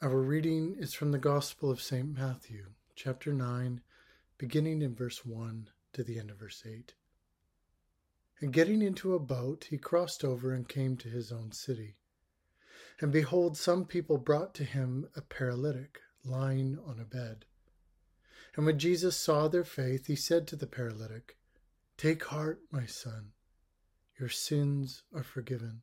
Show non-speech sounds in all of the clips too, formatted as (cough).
Our reading is from the Gospel of St. Matthew, chapter 9, beginning in verse 1 to the end of verse 8. And getting into a boat, he crossed over and came to his own city. And behold, some people brought to him a paralytic, lying on a bed. And when Jesus saw their faith, he said to the paralytic, Take heart, my son, your sins are forgiven.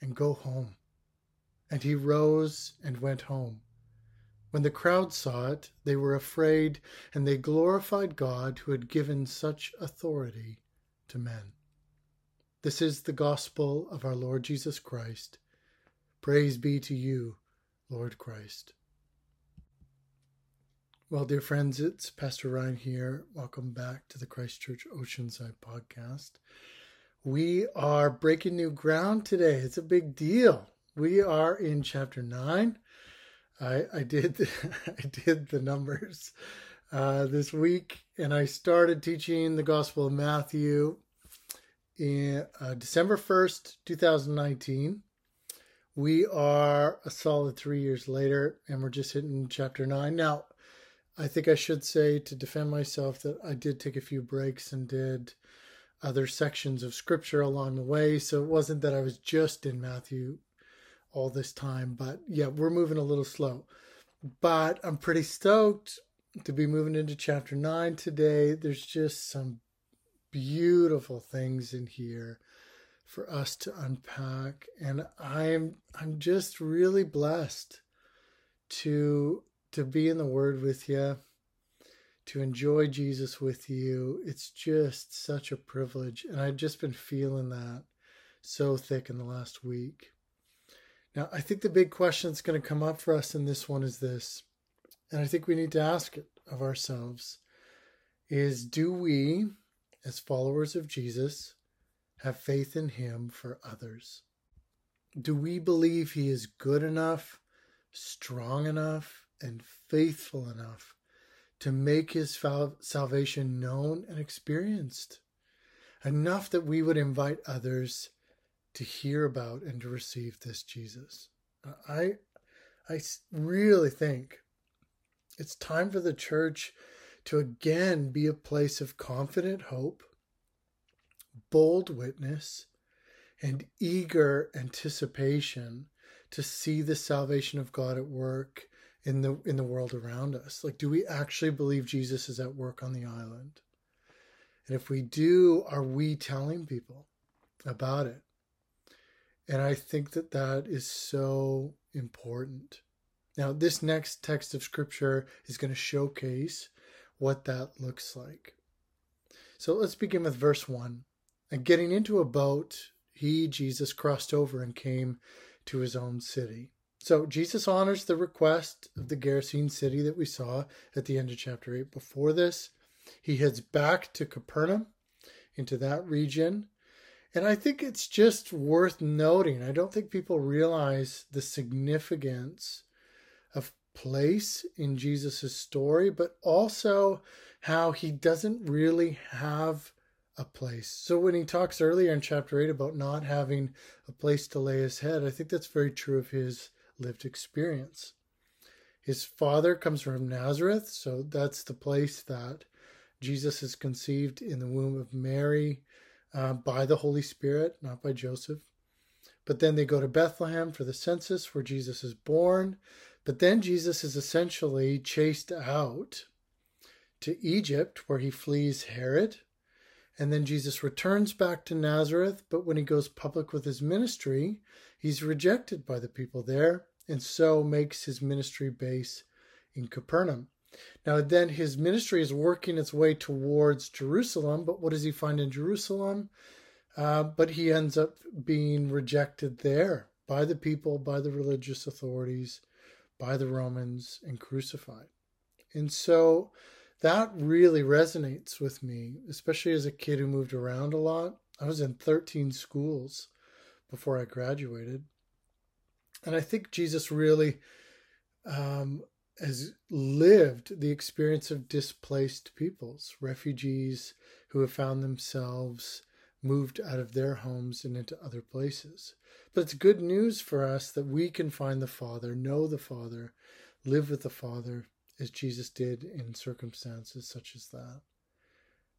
and go home. And he rose and went home. When the crowd saw it, they were afraid, and they glorified God who had given such authority to men. This is the gospel of our Lord Jesus Christ. Praise be to you, Lord Christ. Well, dear friends, it's Pastor Ryan here. Welcome back to the Christchurch Oceanside podcast. We are breaking new ground today. It's a big deal. We are in chapter nine. I, I did the, (laughs) I did the numbers uh, this week, and I started teaching the Gospel of Matthew in uh, December first, two thousand nineteen. We are a solid three years later, and we're just hitting chapter nine now. I think I should say to defend myself that I did take a few breaks and did other sections of scripture along the way. So it wasn't that I was just in Matthew all this time, but yeah, we're moving a little slow. But I'm pretty stoked to be moving into chapter 9 today. There's just some beautiful things in here for us to unpack and I'm I'm just really blessed to to be in the word with you to enjoy Jesus with you. It's just such a privilege. And I've just been feeling that so thick in the last week. Now, I think the big question that's going to come up for us in this one is this, and I think we need to ask it of ourselves is do we, as followers of Jesus, have faith in him for others? Do we believe he is good enough, strong enough, and faithful enough to make his salvation known and experienced enough that we would invite others to hear about and to receive this Jesus. I I really think it's time for the church to again be a place of confident hope, bold witness, and eager anticipation to see the salvation of God at work in the in the world around us? Like do we actually believe jesus is at work on the island? And if we do are we telling people about it? And i think that that is so important. Now this next text of scripture is going to showcase what that looks like. So let's begin with verse 1 and getting into a boat he jesus crossed over and came to his own city so Jesus honors the request of the Gerasene city that we saw at the end of chapter 8. Before this, he heads back to Capernaum into that region. And I think it's just worth noting. I don't think people realize the significance of place in Jesus' story, but also how he doesn't really have a place. So when he talks earlier in chapter 8 about not having a place to lay his head, I think that's very true of his lived experience. His father comes from Nazareth, so that's the place that Jesus is conceived in the womb of Mary uh, by the Holy Spirit, not by Joseph. But then they go to Bethlehem for the census where Jesus is born. But then Jesus is essentially chased out to Egypt where he flees Herod. And then Jesus returns back to Nazareth, but when he goes public with his ministry, he's rejected by the people there and so makes his ministry base in Capernaum. Now, then his ministry is working its way towards Jerusalem, but what does he find in Jerusalem? Uh, but he ends up being rejected there by the people, by the religious authorities, by the Romans and crucified. And so that really resonates with me, especially as a kid who moved around a lot. I was in 13 schools before I graduated. And I think Jesus really um, has lived the experience of displaced peoples, refugees who have found themselves moved out of their homes and into other places. But it's good news for us that we can find the Father, know the Father, live with the Father as Jesus did in circumstances such as that.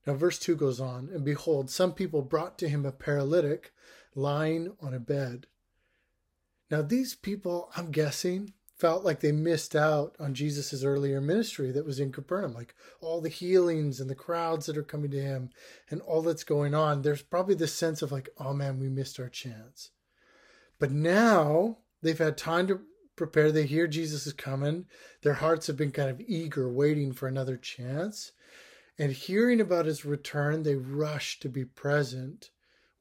Now, verse 2 goes on, and behold, some people brought to him a paralytic lying on a bed. Now, these people, I'm guessing, felt like they missed out on Jesus' earlier ministry that was in Capernaum, like all the healings and the crowds that are coming to him and all that's going on. There's probably this sense of like, oh man, we missed our chance. But now they've had time to prepare. They hear Jesus is coming. Their hearts have been kind of eager, waiting for another chance. And hearing about his return, they rush to be present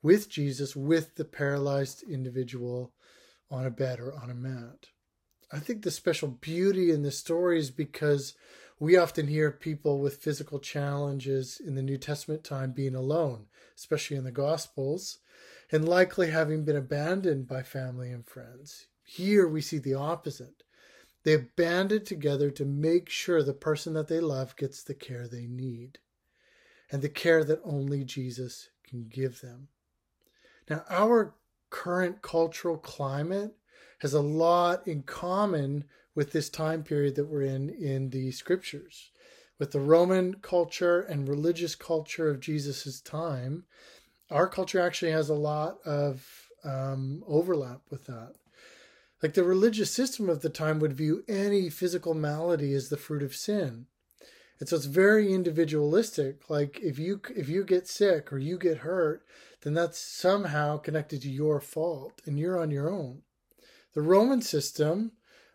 with Jesus, with the paralyzed individual on a bed or on a mat. I think the special beauty in the story is because we often hear people with physical challenges in the New Testament time being alone, especially in the Gospels, and likely having been abandoned by family and friends. Here we see the opposite. They banded together to make sure the person that they love gets the care they need and the care that only Jesus can give them. Now, our current cultural climate has a lot in common with this time period that we're in in the scriptures. With the Roman culture and religious culture of Jesus' time, our culture actually has a lot of um, overlap with that. Like the religious system of the time would view any physical malady as the fruit of sin. And so it's very individualistic. Like if you if you get sick or you get hurt, then that's somehow connected to your fault and you're on your own. The Roman system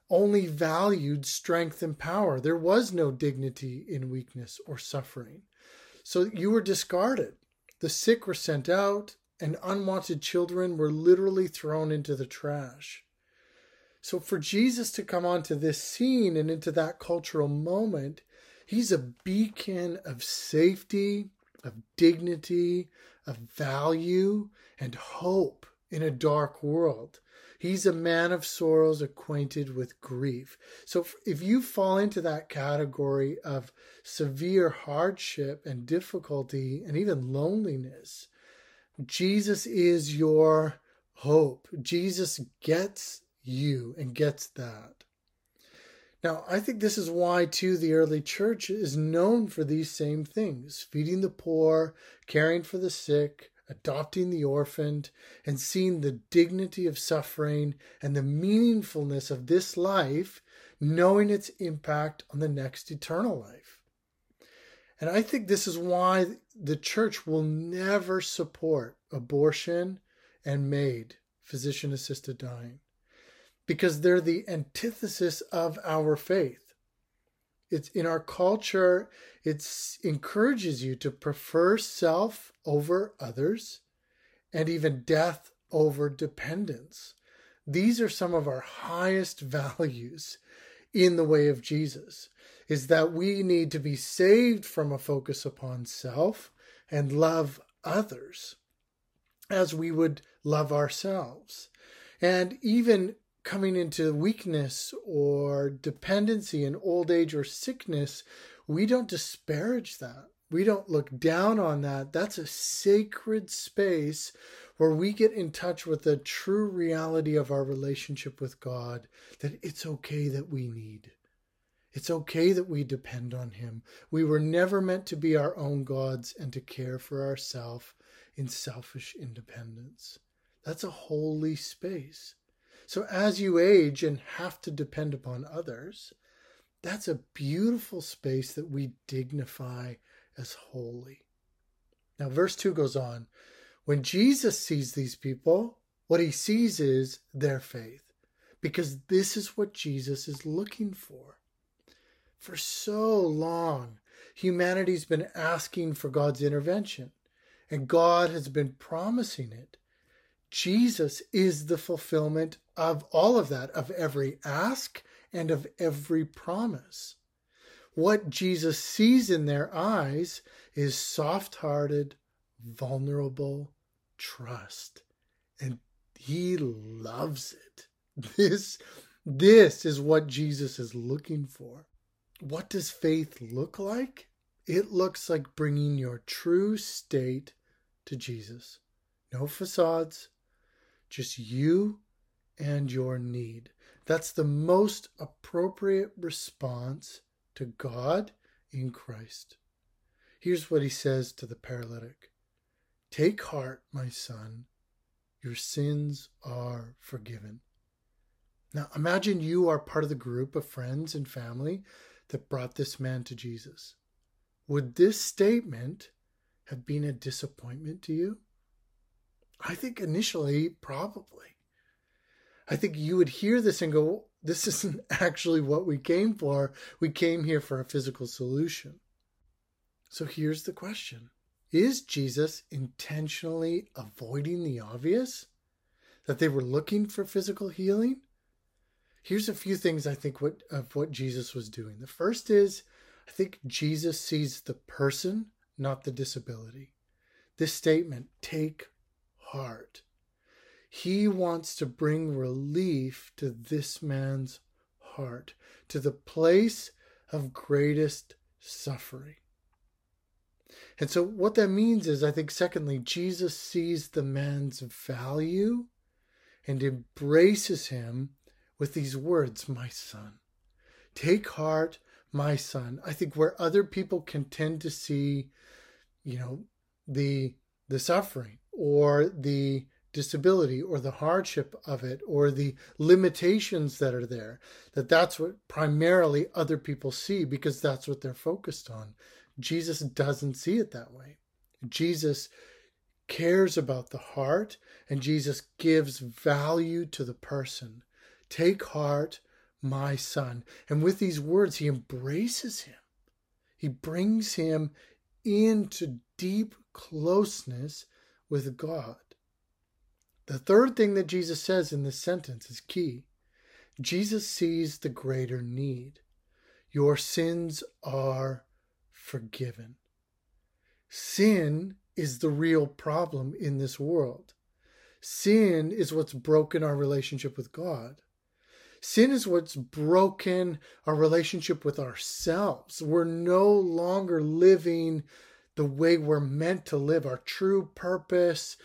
only valued strength and power. There was no dignity in weakness or suffering. So you were discarded. The sick were sent out, and unwanted children were literally thrown into the trash. So for Jesus to come onto this scene and into that cultural moment, he's a beacon of safety, of dignity, of value, and hope in a dark world. He's a man of sorrows, acquainted with grief. So if you fall into that category of severe hardship and difficulty and even loneliness, Jesus is your hope. Jesus gets you and gets that. Now, I think this is why, too, the early church is known for these same things feeding the poor, caring for the sick, adopting the orphaned, and seeing the dignity of suffering and the meaningfulness of this life, knowing its impact on the next eternal life. And I think this is why the church will never support abortion and MAID, physician assisted dying, because they're the antithesis of our faith. It's in our culture, it encourages you to prefer self over others and even death over dependence. These are some of our highest values in the way of Jesus is that we need to be saved from a focus upon self and love others as we would love ourselves. And even coming into weakness or dependency in old age or sickness, we don't disparage that. We don't look down on that. That's a sacred space where we get in touch with the true reality of our relationship with God that it's okay that we need. It's okay that we depend on Him. We were never meant to be our own gods and to care for ourselves in selfish independence. That's a holy space. So as you age and have to depend upon others, that's a beautiful space that we dignify as holy. Now, verse 2 goes on when Jesus sees these people, what he sees is their faith, because this is what Jesus is looking for. For so long, humanity's been asking for God's intervention, and God has been promising it. Jesus is the fulfillment of all of that, of every ask and of every promise. What Jesus sees in their eyes is soft hearted, vulnerable trust. And he loves it. This, this is what Jesus is looking for. What does faith look like? It looks like bringing your true state to Jesus. No facades, just you and your need. That's the most appropriate response to God in Christ. Here's what he says to the paralytic Take heart, my son, your sins are forgiven. Now imagine you are part of the group of friends and family that brought this man to Jesus. Would this statement have been a disappointment to you? I think initially, probably. I think you would hear this and go, This (laughs) isn't actually what we came for. We came here for a physical solution. So here's the question Is Jesus intentionally avoiding the obvious? That they were looking for physical healing? Here's a few things I think what, of what Jesus was doing. The first is I think Jesus sees the person, not the disability. This statement, take heart. He wants to bring relief to this man's heart, to the place of greatest suffering. And so, what that means is, I think, secondly, Jesus sees the man's value and embraces him with these words, My son. Take heart, my son. I think where other people can tend to see, you know, the the suffering or the disability or the hardship of it or the limitations that are there that that's what primarily other people see because that's what they're focused on. Jesus doesn't see it that way. Jesus cares about the heart and jesus gives value to the person. Take heart my son. And with these words he embraces him. He brings him into deep closeness with god the third thing that Jesus says in this sentence is key. Jesus sees the greater need. Your sins are forgiven. Sin is the real problem in this world. Sin is what's broken our relationship with God. Sin is what's broken our relationship with ourselves. We're no longer living the way we're meant to live, our true purpose,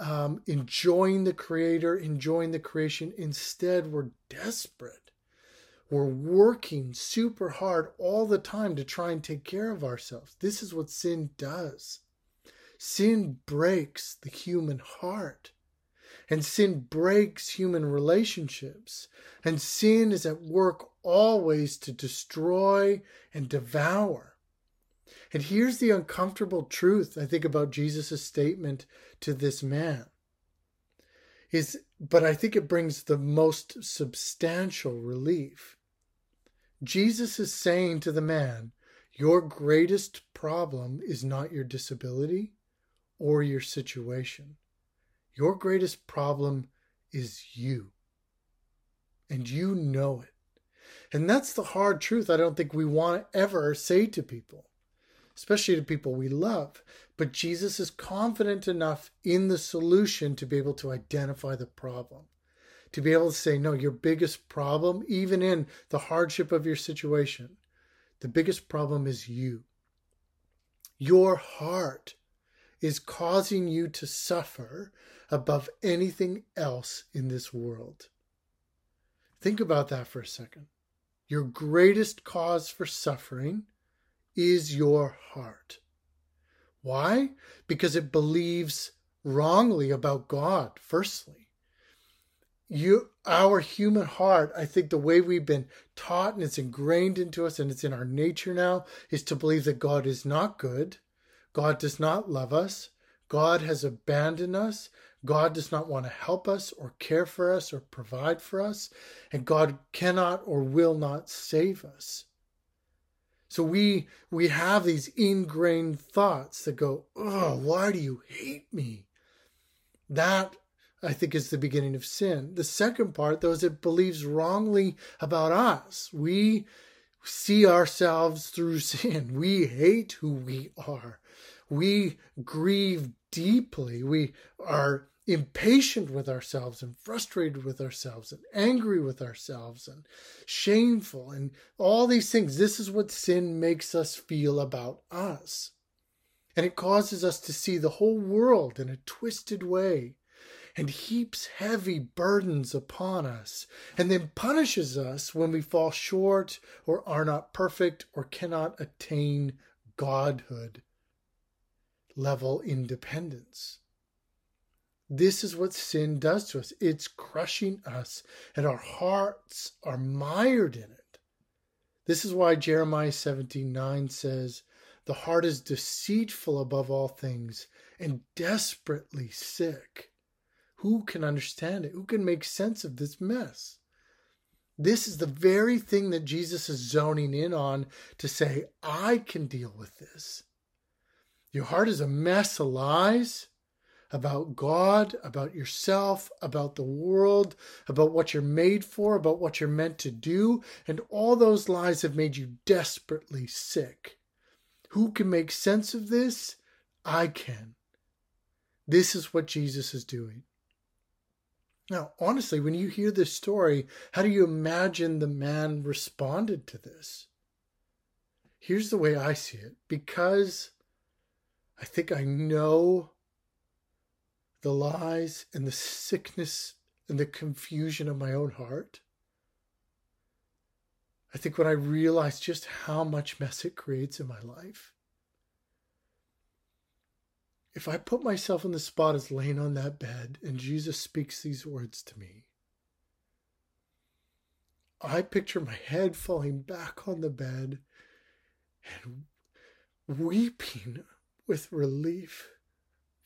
um, enjoying the Creator, enjoying the creation. Instead, we're desperate. We're working super hard all the time to try and take care of ourselves. This is what sin does. Sin breaks the human heart. And sin breaks human relationships. And sin is at work always to destroy and devour. And here's the uncomfortable truth, I think, about Jesus' statement to this man. Is but I think it brings the most substantial relief. Jesus is saying to the man, Your greatest problem is not your disability or your situation. Your greatest problem is you. And you know it. And that's the hard truth I don't think we want to ever say to people especially to people we love. But Jesus is confident enough in the solution to be able to identify the problem, to be able to say, no, your biggest problem, even in the hardship of your situation, the biggest problem is you. Your heart is causing you to suffer above anything else in this world. Think about that for a second. Your greatest cause for suffering is your heart. Why? Because it believes wrongly about God, firstly. You, our human heart, I think the way we've been taught and it's ingrained into us and it's in our nature now is to believe that God is not good. God does not love us. God has abandoned us. God does not want to help us or care for us or provide for us. And God cannot or will not save us. So we we have these ingrained thoughts that go, "Oh, why do you hate me?" That I think, is the beginning of sin. The second part, though, is it believes wrongly about us. We see ourselves through (laughs) sin. We hate who we are. We grieve deeply. We are impatient with ourselves and frustrated with ourselves and angry with ourselves and shameful and all these things. This is what sin makes us feel about us. And it causes us to see the whole world in a twisted way and heaps heavy burdens upon us, and then punishes us when we fall short or are not perfect or cannot attain godhood level independence. This is what sin does to us. It's crushing us, and our hearts are mired in it. This is why Jeremiah 17 9 says, The heart is deceitful above all things and desperately sick. Who can understand it? Who can make sense of this mess? This is the very thing that Jesus is zoning in on to say, I can deal with this. Your heart is a mess of lies about God, about yourself, about the world, about what you're made for, about what you're meant to do, and all those lies have made you desperately sick. Who can make sense of this? I can. This is what Jesus is doing. Now, honestly, when you hear this story, how do you imagine the man responded to this? Here's the way I see it because I think I know the lies and the sickness and the confusion of my own heart. I think when I realize just how much mess it creates in my life, if I put myself in the spot as laying on that bed and Jesus speaks these words to me, I picture my head falling back on the bed and weeping with relief.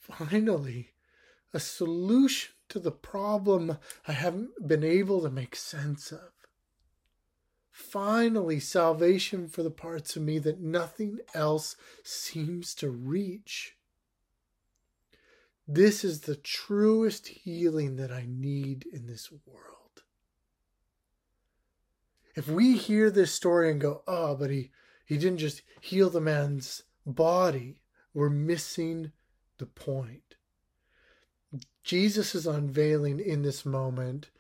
Finally, a solution to the problem I haven't been able to make sense of. Finally, salvation for the parts of me that nothing else seems to reach. This is the truest healing that I need in this world. If we hear this story and go, oh, but he, he didn't just heal the man's body, we're missing the point. Jesus is unveiling in this moment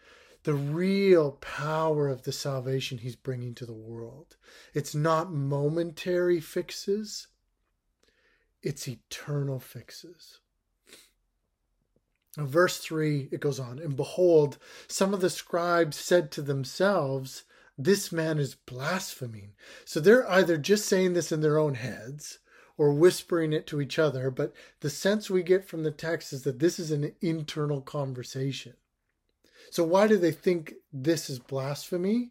the real power of the salvation he's bringing to the world. It's not momentary fixes, it's eternal fixes verse 3, it goes on, and behold, some of the scribes said to themselves, This man is blaspheming. So they're either just saying this in their own heads or whispering it to each other, but the sense we get from the text is that this is an internal conversation. So why do they think this is blasphemy?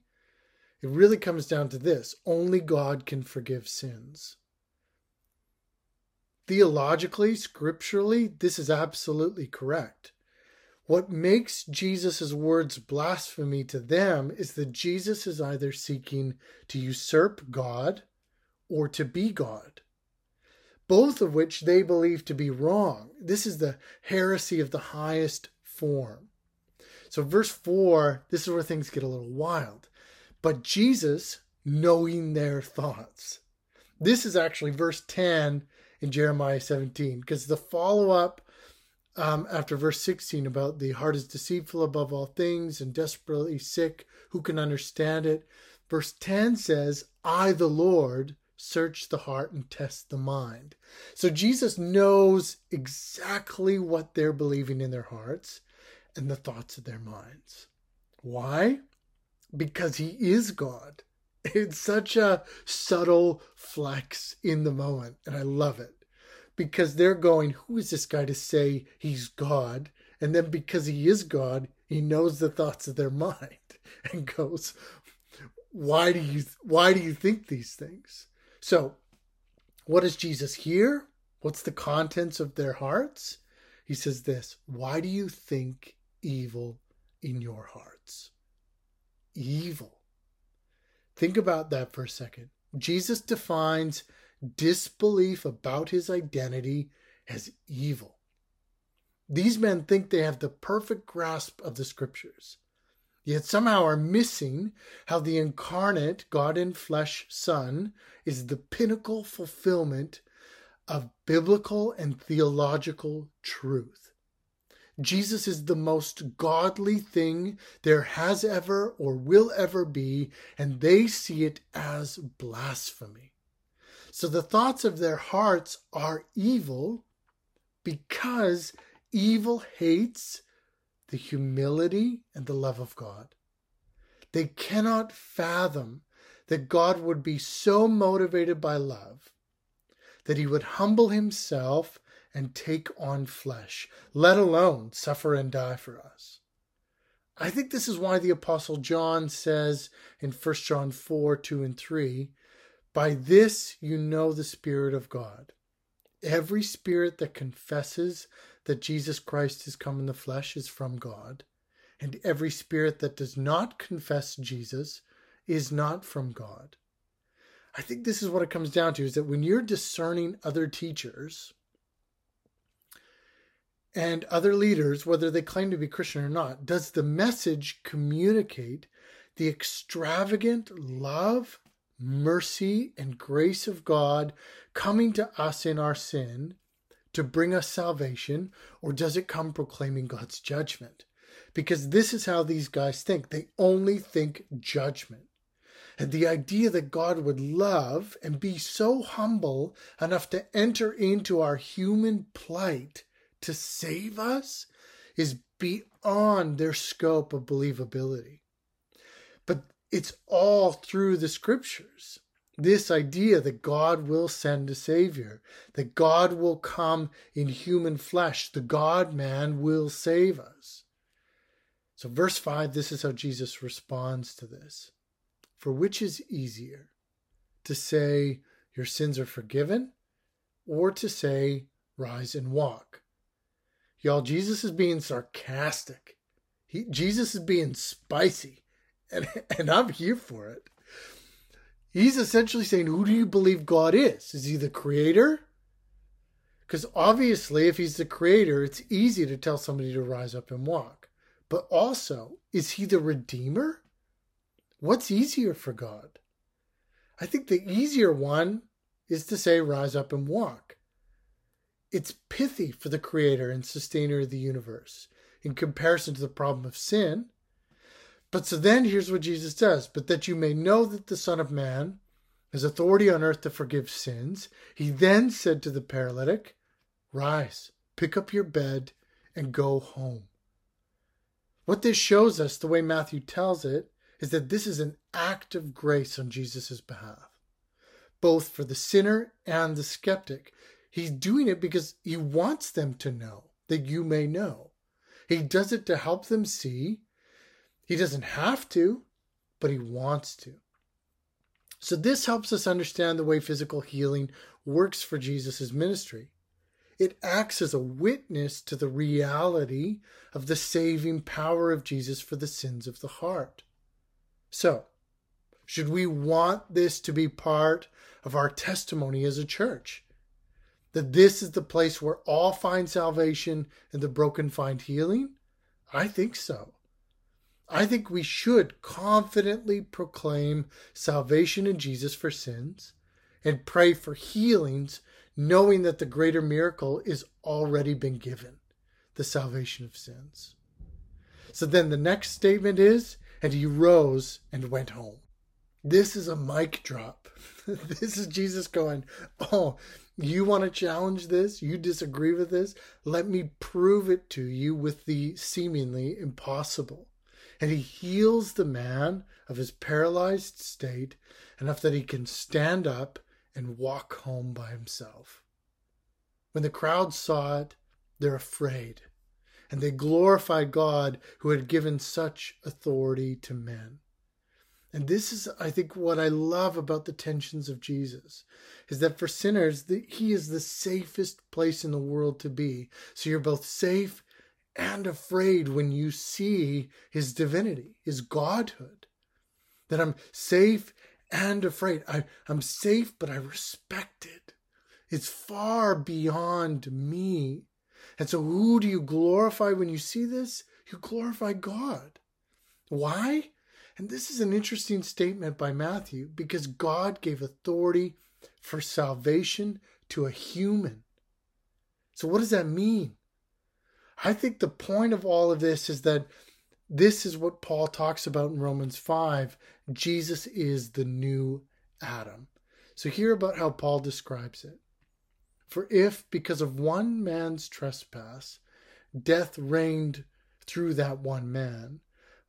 It really comes down to this only God can forgive sins theologically, scripturally, this is absolutely correct. What makes Jesus' words blasphemy to them is that Jesus is either seeking to usurp God or to be God, both of which they believe to be wrong. This is the heresy of the highest form. So, verse 4, this is where things get a little wild. But Jesus, knowing their thoughts. This is actually verse 10 in Jeremiah 17 because the follow up um, after verse 16 about the heart is deceitful above all things and desperately sick, who can understand it? Verse 10 says, I, the Lord, search the heart and test the mind. So Jesus knows exactly what they're believing in their hearts and the thoughts of their minds. Why? Because he is God. (laughs) It's such a subtle flex in the moment, and I love it because they're going, Who is this guy to say he's God? And then because he is God, he knows the thoughts of their (laughs) mind and goes, Why do you why do you think these things? So what does Jesus hear? What's the contents of their hearts? He says this Why do you think evil in your hearts? Evil. Think about that for a second. Jesus defines disbelief about his identity as evil. These men think they have the perfect grasp of the scriptures, yet somehow are missing how the incarnate God in flesh Son is the pinnacle fulfillment of biblical and theological truth. Jesus is the most godly thing there has ever or will ever be, and they see it as blasphemy. So the thoughts of their hearts are evil because evil hates the humility and the love of God. They cannot fathom that God would be so motivated by love that he would humble himself and take on flesh, let alone suffer and die for us. I think this is why the Apostle John says in 1 John 4 2 and 3 By this you know the Spirit of God. Every spirit that confesses that Jesus Christ has come in the flesh is from God, and every spirit that does not confess Jesus is not from God. I think this is what it comes down to is that when you're discerning other teachers, and other leaders, whether they claim to be Christian or not, does the message communicate the extravagant love, mercy, and grace of God coming to us in our sin to bring us salvation, or does it come proclaiming God's judgment? Because this is how these guys think. They only think judgment. And the idea that God would love and be so humble enough to enter into our human plight to save us is beyond their scope of believability. But it's all through the scriptures. This idea that God will send a Savior, that God will come in human flesh, the God man will save us. So, verse 5, this is how Jesus responds to this. For which is easier, to say, Your sins are forgiven, or to say, Rise and walk? Y'all, Jesus is being sarcastic. He, Jesus is being spicy, and, and I'm here for it. He's essentially saying, Who do you believe God is? Is he the creator? Because obviously, if he's the creator, it's easy to tell somebody to rise up and walk. But also, is he the redeemer? What's easier for God? I think the easier one is to say, Rise up and walk it's pithy for the creator and sustainer of the universe in comparison to the problem of sin. But so then here's what Jesus does but that you may know that the Son of Man has authority on earth to forgive sins, he then said to the paralytic, Rise, pick up your bed, and go home. What this shows us, the way Matthew tells it, is that this is an act of grace on Jesus' behalf, both for the sinner and the skeptic. He's doing it because he wants them to know that you may know. He does it to help them see. He doesn't have to, but he wants to. So, this helps us understand the way physical healing works for Jesus' ministry. It acts as a witness to the reality of the saving power of Jesus for the sins of the heart. So, should we want this to be part of our testimony as a church? that this is the place where all find salvation and the broken find healing? I think so. I think we should confidently proclaim salvation in Jesus for sins and pray for healings, knowing that the greater miracle is already been given the salvation of sins. So then the next statement is, and he rose and went home. This is a mic drop. (laughs) this is Jesus going, Oh, you want to challenge this? You disagree with this? Let me prove it to you with the seemingly impossible. And he heals the man of his paralyzed state enough that he can stand up and walk home by himself. When the crowd saw it, they're afraid, and they glorify God who had given such authority to men. And this is, I think, what I love about the tensions of Jesus is that for sinners, the, he is the safest place in the world to be. So you're both safe and afraid when you see his divinity, his godhood. That I'm safe and afraid. I, I'm safe, but I respect it. It's far beyond me. And so, who do you glorify when you see this? You glorify God. Why? And this is an interesting statement by Matthew because God gave authority for salvation to a human. So, what does that mean? I think the point of all of this is that this is what Paul talks about in Romans 5. Jesus is the new Adam. So, hear about how Paul describes it. For if, because of one man's trespass, death reigned through that one man,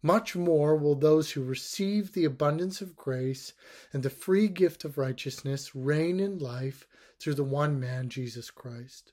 much more will those who receive the abundance of grace and the free gift of righteousness reign in life through the one man, Jesus Christ.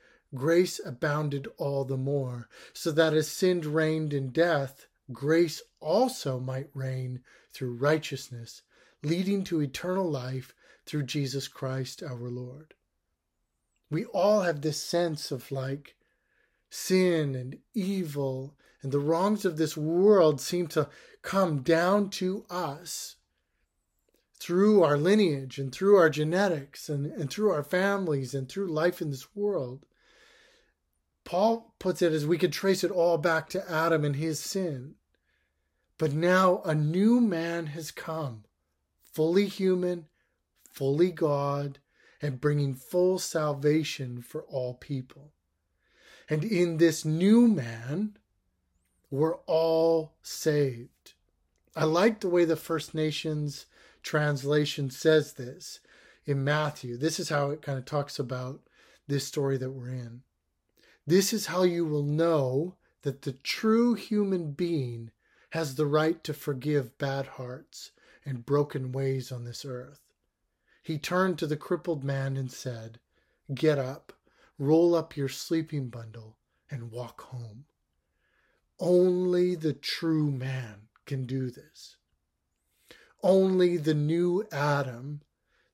grace abounded all the more, so that as sin reigned in death, grace also might reign through righteousness, leading to eternal life through Jesus Christ our Lord. We all have this sense of like sin and evil and the wrongs of this world seem to come down to us through our lineage and through our genetics and, and through our families and through life in this world. Paul puts it as we could trace it all back to Adam and his sin. But now a new man has come, fully human, fully God, and bringing full salvation for all people. And in this new man, we're all saved. I like the way the First Nations translation says this in Matthew. This is how it kind of talks about this story that we're in. This is how you will know that the true human being has the right to forgive bad hearts and broken ways on this earth. He turned to the crippled man and said, Get up, roll up your sleeping bundle, and walk home. Only the true man can do this. Only the new Adam,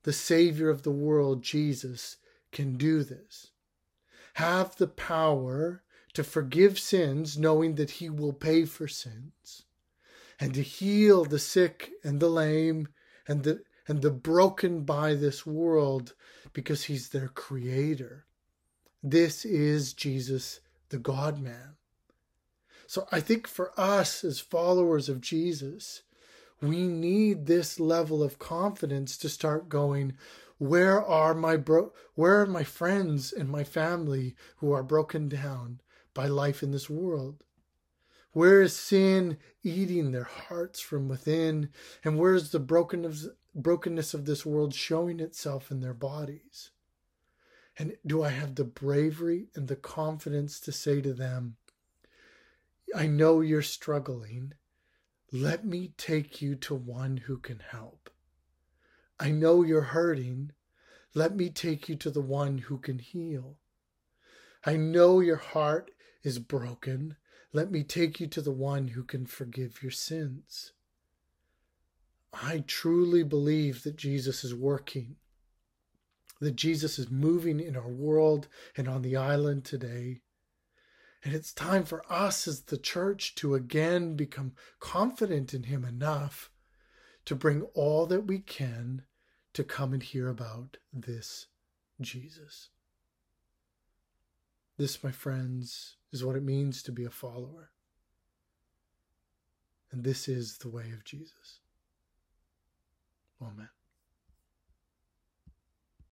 the Savior of the world, Jesus, can do this have the power to forgive sins, knowing that He will pay for sins, and to heal the sick and the lame and the and the broken by this world because he's their creator. This is Jesus, the God man. So I think for us as followers of Jesus, we need this level of confidence to start going, where are my bro where are my friends and my family who are broken down by life in this world? Where is sin eating their hearts from within? And where is the brokenness, of this world showing itself in their bodies? And do I have the bravery and the confidence to say to them, I know you're struggling. Let me take you to one who can help. I know you're hurting. Let me take you to the one who can heal. I know your heart is broken. Let me take you to the one who can forgive your sins. I truly believe that Jesus is working, that Jesus is moving in our world and on the island today. And it's time for us as the church to again become confident in Him enough to bring all that we can to come and hear about this Jesus. This, my friends, is what it means to be a follower. And this is the way of Jesus. Amen.